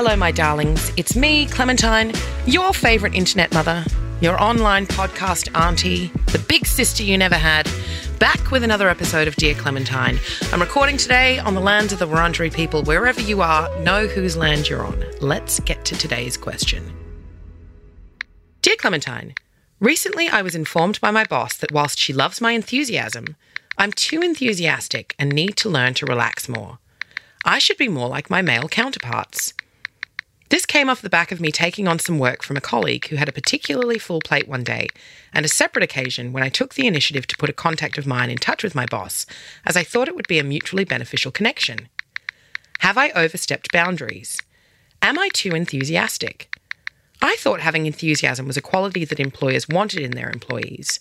Hello, my darlings. It's me, Clementine, your favourite internet mother, your online podcast auntie, the big sister you never had, back with another episode of Dear Clementine. I'm recording today on the land of the Wurundjeri people. Wherever you are, know whose land you're on. Let's get to today's question. Dear Clementine, recently I was informed by my boss that whilst she loves my enthusiasm, I'm too enthusiastic and need to learn to relax more. I should be more like my male counterparts. This came off the back of me taking on some work from a colleague who had a particularly full plate one day, and a separate occasion when I took the initiative to put a contact of mine in touch with my boss, as I thought it would be a mutually beneficial connection. Have I overstepped boundaries? Am I too enthusiastic? I thought having enthusiasm was a quality that employers wanted in their employees.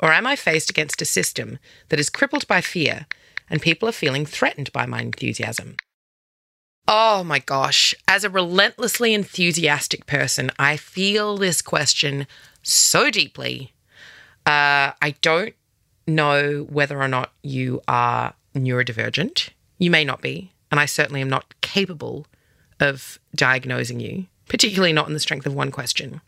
Or am I faced against a system that is crippled by fear and people are feeling threatened by my enthusiasm? Oh my gosh. As a relentlessly enthusiastic person, I feel this question so deeply. Uh, I don't know whether or not you are neurodivergent. You may not be. And I certainly am not capable of diagnosing you, particularly not in the strength of one question.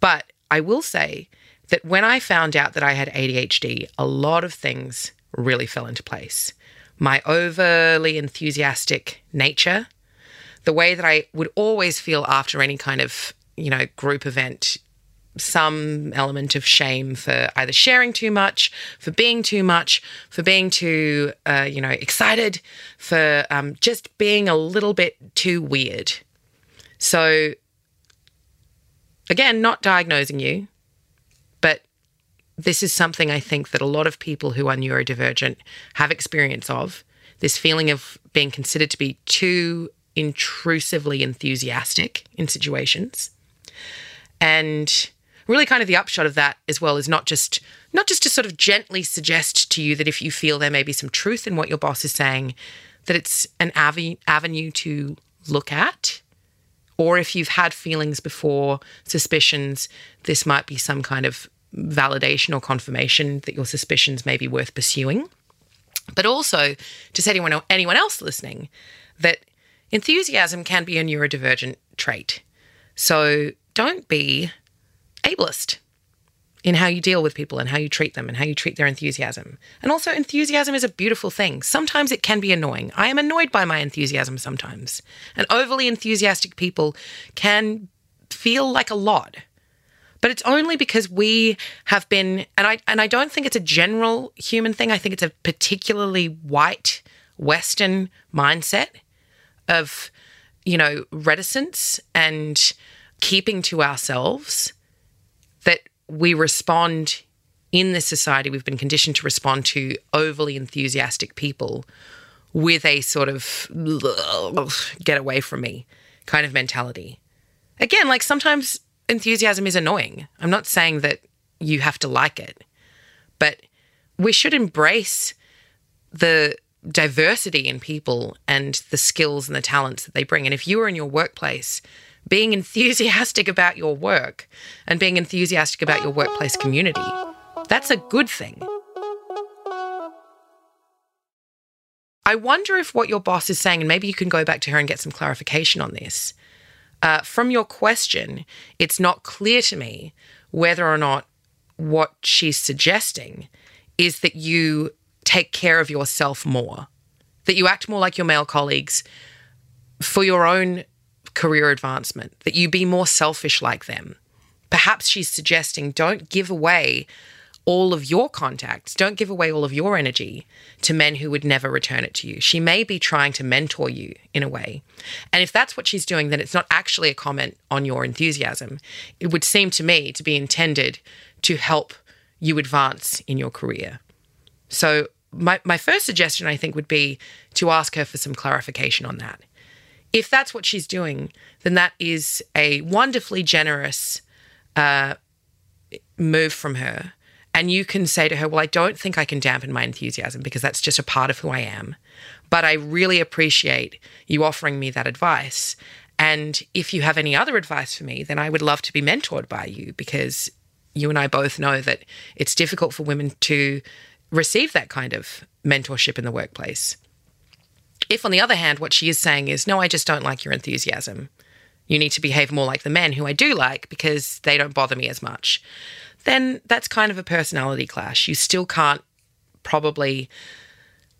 But I will say that when I found out that I had ADHD, a lot of things really fell into place my overly enthusiastic nature, the way that I would always feel after any kind of, you know, group event, some element of shame for either sharing too much, for being too much, for being too, uh, you know, excited, for um, just being a little bit too weird. So, again, not diagnosing you, this is something I think that a lot of people who are neurodivergent have experience of this feeling of being considered to be too intrusively enthusiastic in situations. And really kind of the upshot of that as well is not just not just to sort of gently suggest to you that if you feel there may be some truth in what your boss is saying that it's an avenue avenue to look at or if you've had feelings before suspicions this might be some kind of validation or confirmation that your suspicions may be worth pursuing. But also to say anyone, anyone else listening that enthusiasm can be a neurodivergent trait. So don't be ableist in how you deal with people and how you treat them and how you treat their enthusiasm. And also, enthusiasm is a beautiful thing. Sometimes it can be annoying. I am annoyed by my enthusiasm sometimes. And overly enthusiastic people can feel like a lot. But it's only because we have been and I and I don't think it's a general human thing. I think it's a particularly white western mindset of you know reticence and keeping to ourselves that we respond in this society we've been conditioned to respond to overly enthusiastic people with a sort of get away from me kind of mentality. Again, like sometimes enthusiasm is annoying. I'm not saying that you have to like it, but we should embrace the diversity in people and the skills and the talents that they bring. And if you are in your workplace, being enthusiastic about your work and being enthusiastic about your workplace community, that's a good thing. I wonder if what your boss is saying, and maybe you can go back to her and get some clarification on this, uh, from your question, it's not clear to me whether or not what she's suggesting is that you take care of yourself more, that you act more like your male colleagues for your own career advancement, that you be more selfish like them. Perhaps she's suggesting don't give away all of your contacts. Don't give away all of your energy to men who would never return it to you. She may be trying to mentor you in a way. And if that's what she's doing, then it's not actually a comment on your enthusiasm. It would seem to me to be intended to help you advance in your career. So, my, my first suggestion, I think, would be to ask her for some clarification on that. If that's what she's doing, then that is a wonderfully generous uh, move from her and you can say to her, Well, I don't think I can dampen my enthusiasm because that's just a part of who I am. But I really appreciate you offering me that advice. And if you have any other advice for me, then I would love to be mentored by you because you and I both know that it's difficult for women to receive that kind of mentorship in the workplace. If, on the other hand, what she is saying is, no, I just don't like your enthusiasm, you need to behave more like the men who I do like because they don't bother me as much, then that's kind of a personality clash. You still can't probably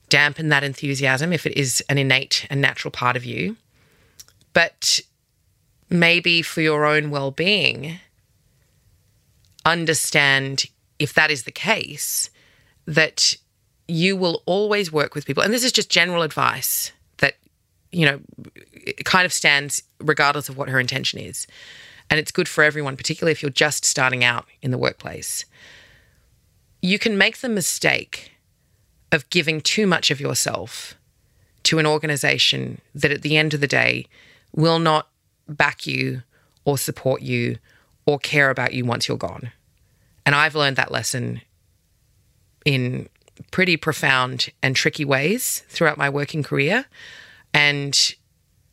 dampen that enthusiasm if it is an innate and natural part of you. But maybe for your own well being, understand if that is the case, that you will always work with people. And this is just general advice you know, it kind of stands regardless of what her intention is. And it's good for everyone, particularly if you're just starting out in the workplace. You can make the mistake of giving too much of yourself to an organization that at the end of the day will not back you or support you or care about you once you're gone. And I've learned that lesson in pretty profound and tricky ways throughout my working career. And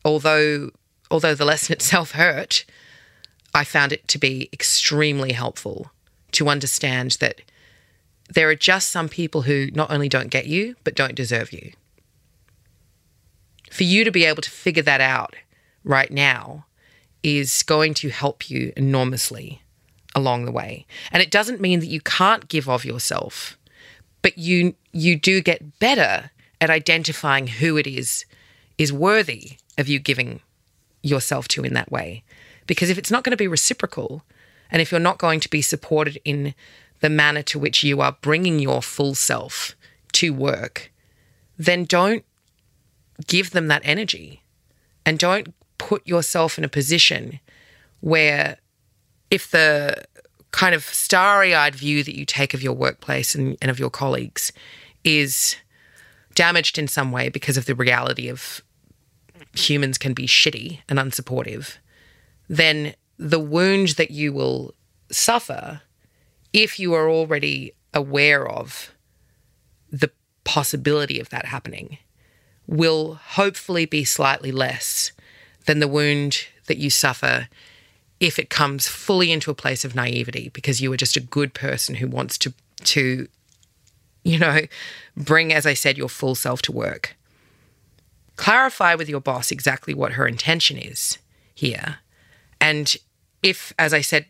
although although the lesson itself hurt, I found it to be extremely helpful to understand that there are just some people who not only don't get you, but don't deserve you. For you to be able to figure that out right now is going to help you enormously along the way. And it doesn't mean that you can't give of yourself, but you you do get better at identifying who it is is worthy of you giving yourself to in that way. Because if it's not going to be reciprocal, and if you're not going to be supported in the manner to which you are bringing your full self to work, then don't give them that energy and don't put yourself in a position where if the kind of starry eyed view that you take of your workplace and, and, of your colleagues is damaged in some way because of the reality of humans can be shitty and unsupportive, then the wound that you will suffer if you are already aware of the possibility of that happening will hopefully be slightly less than the wound that you suffer if it comes fully into a place of naivety because you are just a good person who wants to to you know bring as i said your full self to work clarify with your boss exactly what her intention is here and if as i said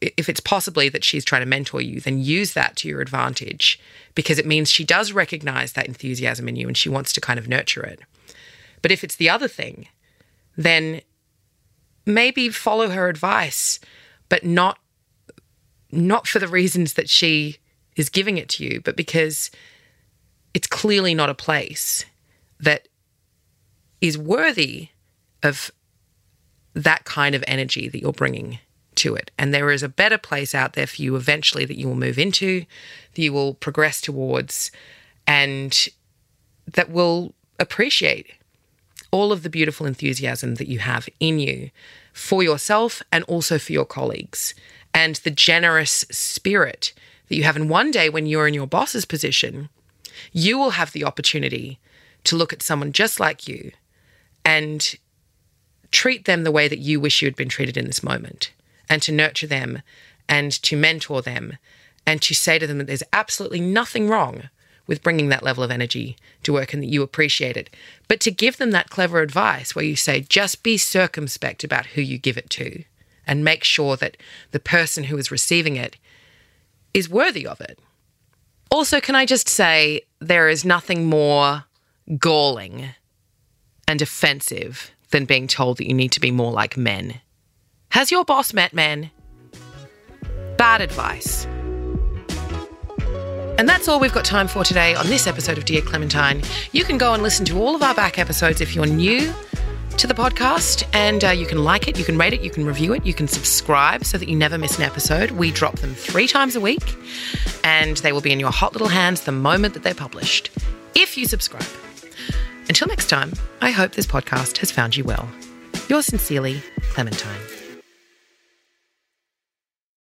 if it's possibly that she's trying to mentor you, then use that to your advantage because it means she does recognize that enthusiasm in you and she wants to kind of nurture it. But if it's the other thing, then maybe follow her advice, but not not for the reasons that she is giving it to you, but because it's clearly not a place that is worthy of that kind of energy that you're bringing to it. And there is a better place out there for you eventually that you will move into, that you will progress towards, and that will appreciate all of the beautiful enthusiasm that you have in you for yourself and also for your colleagues, and the generous spirit that you have. And one day, when you're in your boss's position, you will have the opportunity to look at someone just like you and treat them the way that you wish you had been treated in this moment and to nurture them and to mentor them and to say to them that there's absolutely nothing wrong with bringing that level of energy to work and that you appreciate it. But to give them that clever advice where you say, just be circumspect about who you give it to and make sure that the person who is receiving it is worthy of it. Also, can I just say, there is nothing more galling and offensive than being told that you need to be more like men. Has your boss met men? Bad advice. And that's all we've got time for today on this episode of Dear Clementine. You can go and listen to all of our back episodes if you're new to the podcast, and uh, you can like it, you can rate it, you can review it, you can subscribe so that you never miss an episode. We drop them three times a week, and they will be in your hot little hands the moment that they're published, if you subscribe. Until next time, I hope this podcast has found you well. Yours sincerely, Clementine.